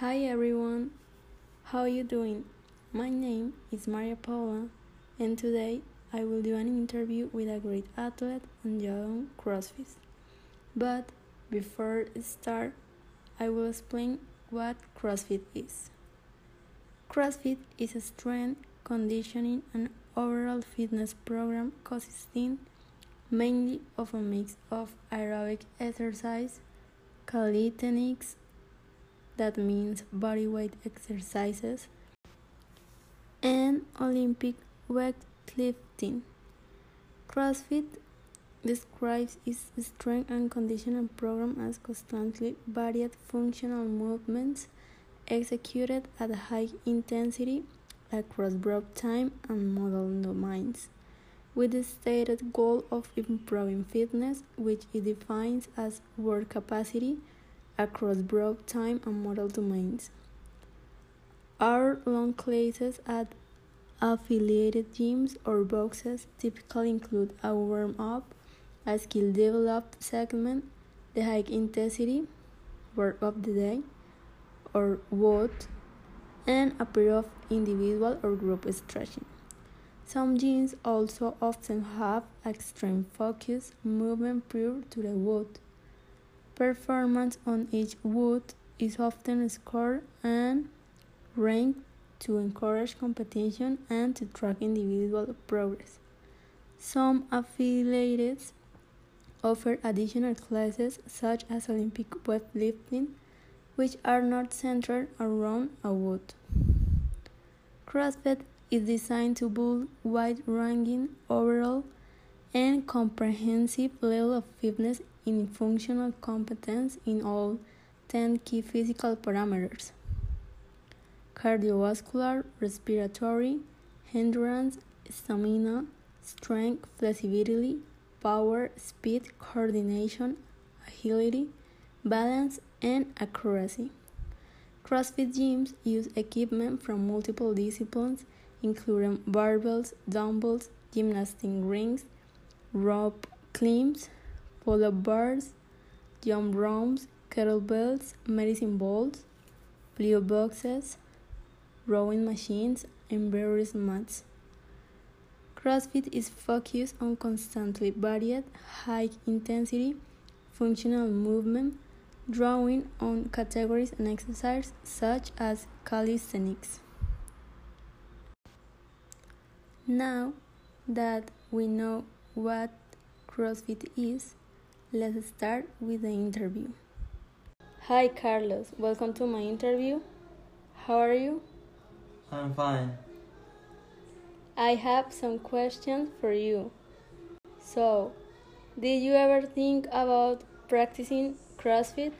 Hi everyone, how are you doing? My name is Maria Paula, and today I will do an interview with a great athlete and young CrossFit. But before I start, I will explain what CrossFit is. CrossFit is a strength, conditioning, and overall fitness program consisting mainly of a mix of aerobic exercise, calisthenics, that means body weight exercises, and Olympic weightlifting. CrossFit describes its strength and conditioning program as constantly varied functional movements executed at high intensity across broad time and modal domains, with the stated goal of improving fitness, which it defines as work capacity across broad time and modal domains. Hour long classes at affiliated gyms or boxes typically include a warm up, a skill developed segment, the high intensity work of the day, or WOD, and a period of individual or group stretching. Some gyms also often have extreme focus movement prior to the WOD. Performance on each WOD is often scored and ranked to encourage competition and to track individual progress. Some affiliates offer additional classes such as Olympic weightlifting, which are not centered around a WOD. CrossFit is designed to build wide-ranging overall and comprehensive level of fitness in functional competence in all 10 key physical parameters cardiovascular, respiratory, endurance, stamina, strength, flexibility, power, speed, coordination, agility, balance, and accuracy. CrossFit gyms use equipment from multiple disciplines, including barbells, dumbbells, gymnastic rings, rope climbs, pull-up bars, jump ropes, kettlebells, medicine balls, plyo boxes, rowing machines, and various mats. CrossFit is focused on constantly varied, high intensity, functional movement, drawing on categories and exercises such as calisthenics. Now that we know what CrossFit is, Let's start with the interview. Hi, Carlos. Welcome to my interview. How are you? I'm fine. I have some questions for you. So, did you ever think about practicing CrossFit?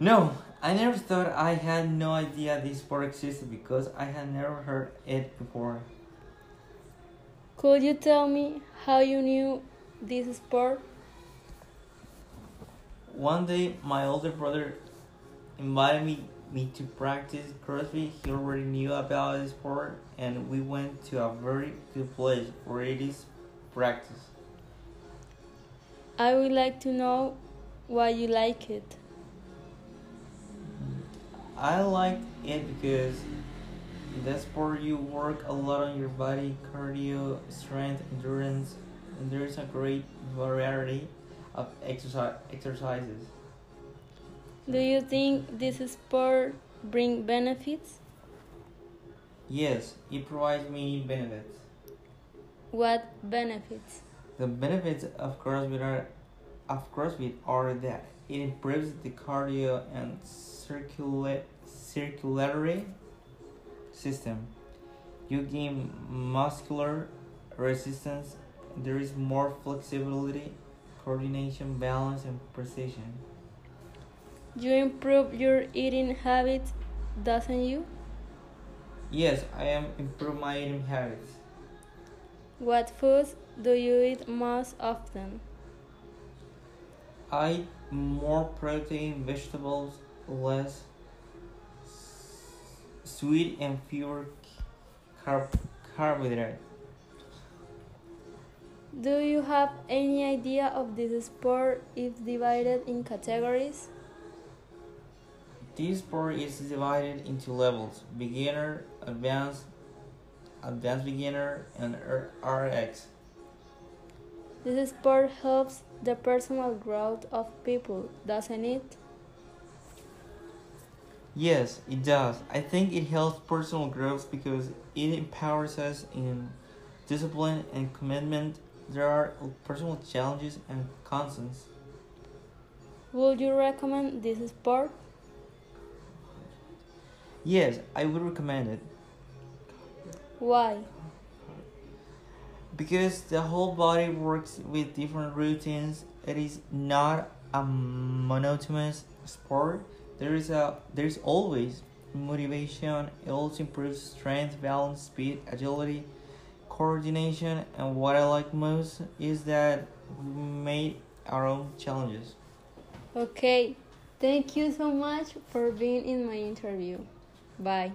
No, I never thought I had no idea this sport existed because I had never heard it before. Could you tell me how you knew this sport? One day, my older brother invited me, me to practice CrossFit. He already knew about the sport, and we went to a very good place where it is practice. I would like to know why you like it. I like it because in that sport you work a lot on your body, cardio, strength, endurance, and there is a great variety of exercise exercises. Do you think this sport bring benefits? Yes, it provides many benefits. What benefits? The benefits of CrossFit are of CrossFit are that it improves the cardio and circula- circulatory system. You gain muscular resistance. There is more flexibility coordination, balance, and precision. You improve your eating habits, doesn't you? Yes, I am improve my eating habits. What foods do you eat most often? I eat more protein, vegetables, less sweet, and fewer carb- carbohydrate. Do you have any idea of this sport if divided in categories? This sport is divided into levels: beginner, advanced, advanced beginner, and RX. This sport helps the personal growth of people, doesn't it? Yes, it does. I think it helps personal growth because it empowers us in discipline and commitment. There are personal challenges and constants. Would you recommend this sport? Yes, I would recommend it. Why? Because the whole body works with different routines. It is not a monotonous sport. There is a there is always motivation. It also improves strength, balance, speed, agility, coordination, and what I like most is that we made our own challenges. Okay, thank you so much for being in my interview. Bye.